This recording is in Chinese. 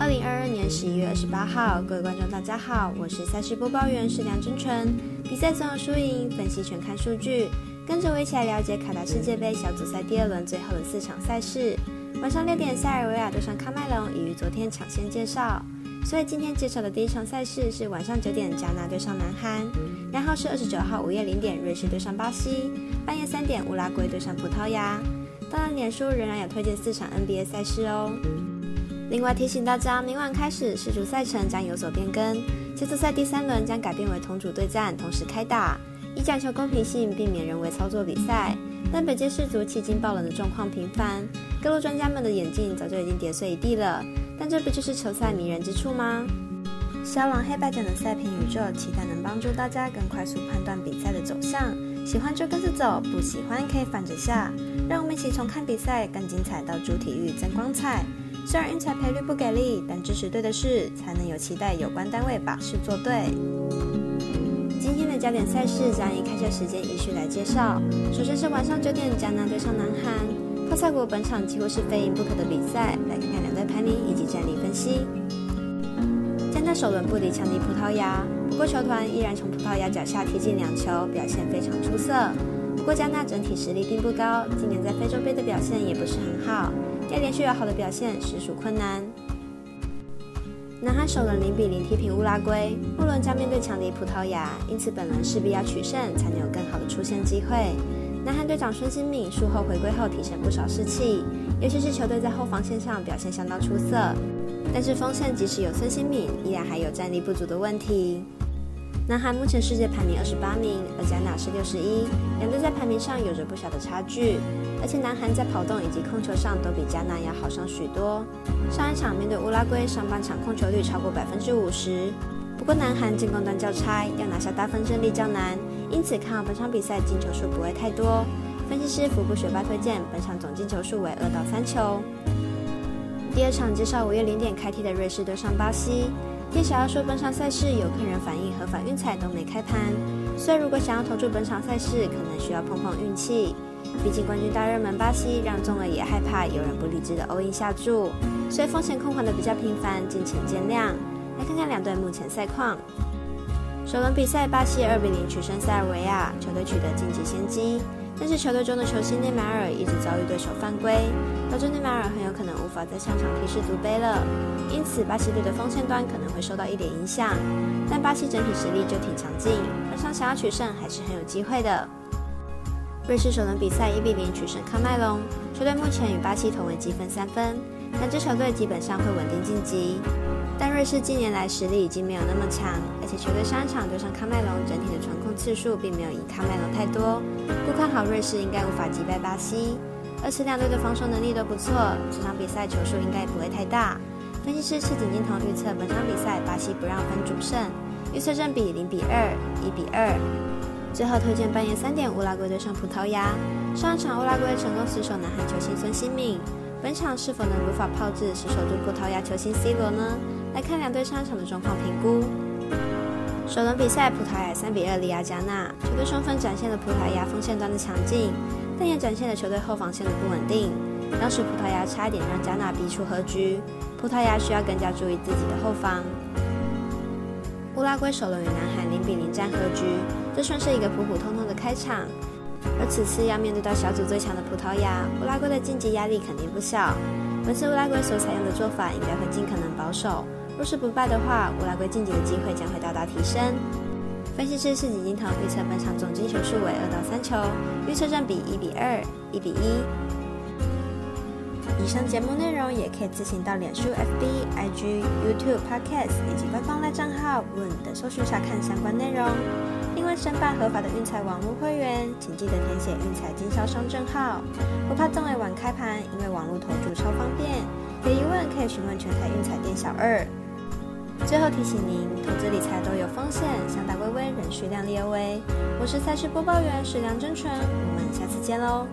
二零二二年十一月二十八号，各位观众大家好，我是赛事播报员是梁真纯。比赛总有输赢，分析全看数据，跟着我一起来了解卡达世界杯小组赛第二轮最后的四场赛事。晚上六点，塞尔维亚对上喀麦隆，已于昨天抢先介绍。所以今天介绍的第一场赛事是晚上九点，加纳对上南韩；然后是二十九号午夜零点，瑞士对上巴西；半夜三点，乌拉圭对上葡萄牙。当然，脸书仍然有推荐四场 NBA 赛事哦。另外提醒大家，明晚开始世足赛程将有所变更，小组赛第三轮将改变为同组对战，同时开打，以讲求公平性，避免人为操作比赛。但本届世足迄今爆冷的状况频繁，各路专家们的眼镜早就已经跌碎一地了。但这不就是球赛迷人之处吗？肖朗黑白奖的赛评宇宙，期待能帮助大家更快速判断比赛的走向。喜欢就跟着走，不喜欢可以反着下。让我们一起从看比赛更精彩到主体育增光彩。虽然运彩赔率不给力，但支持对的事，才能有期待有关单位把事做对。今天的焦点赛事将以开赛时间依序来介绍。首先是晚上九点，加纳对上南韩。泡菜国本场几乎是非赢不可的比赛，来看看两队排名以及战力分析。加纳首轮不敌强敌葡萄牙，不过球团依然从葡萄牙脚下踢进两球，表现非常出色。不过加纳整体实力并不高，今年在非洲杯的表现也不是很好，要连续有好的表现实属困难。南韩首轮零比零踢平乌拉圭，末轮将面对强敌葡萄牙，因此本轮势必要取胜，才能有更好的出线机会。南韩队长孙兴敏术后回归后提升不少士气，尤其是球队在后防线上表现相当出色。但是锋线即使有孙兴敏，依然还有战力不足的问题。南韩目前世界排名二十八名，而加纳是六十一，两队在排名上有着不小的差距。而且南韩在跑动以及控球上都比加纳要好上许多。上一场面对乌拉圭，上半场控球率超过百分之五十。不过南韩进攻端较差，要拿下大分胜利较难。因此看好本场比赛进球数不会太多。分析师福布学霸推荐本场总进球数为二到三球。第二场介绍五月零点开踢的瑞士对上巴西。店小二说本场赛事有客人反映合法运彩都没开盘，所以如果想要投注本场赛事，可能需要碰碰运气。毕竟冠军大热门巴西让中了也害怕有人不理智的欧印下注，所以风险控管的比较频繁，敬请见谅。来看看两队目前赛况。首轮比赛，巴西二比零取胜塞尔维亚，球队取得晋级先机。但是球队中的球星内马尔一直遭遇对手犯规，导致内马尔很有可能无法在上场踢世足杯了。因此，巴西队的锋线端可能会受到一点影响。但巴西整体实力就挺强劲，本场想要取胜还是很有机会的。瑞士首轮比赛一比零取胜喀麦隆，球队目前与巴西同为积分三分，两支球队基本上会稳定晋级。但瑞士近年来实力已经没有那么强，而且球队上场对上喀麦隆，整体的传控次数并没有赢喀麦隆太多，不看好瑞士应该无法击败巴西。而且两队的防守能力都不错，这场比赛球数应该也不会太大。分析师赤井金童预测本场比赛巴西不让分主胜，预测正比零比二、一比二。最后推荐半夜三点乌拉圭对上葡萄牙，上一场乌拉圭成功死守南韩球星孙兴敏，本场是否能如法炮制死守住葡萄牙球星 C 罗呢？来看两队上场的状况评估。首轮比赛，葡萄牙三比二力压加纳，球队充分展现了葡萄牙锋线端的强劲，但也展现了球队后防线的不稳定。当时葡萄牙差一点让加纳逼出和局，葡萄牙需要更加注意自己的后防。乌拉圭首轮与南韩零比零战和局，这算是一个普普通通的开场。而此次要面对到小组最强的葡萄牙，乌拉圭的晋级压力肯定不小。本次乌拉圭所采用的做法应该会尽可能保守。若是不败的话，乌拉圭晋级的机会将会大大提升。分析师是井金堂预测本场总进球数为二到三球，预测占比一比二、一比一。以上节目内容也可以自行到脸书、FB、IG、YouTube、Podcast 以及官方赖账号 Woon 等搜寻查看相关内容。另外，申办合法的运彩网络会员，请记得填写运彩经销商证号。不怕中尾晚开盘，因为网络投注超方便。有疑问可以询问全台运彩店小二。最后提醒您，投资理财都有风险，想打微微，仍需量力而为。我是赛事播报员史梁真纯，我们下次见喽。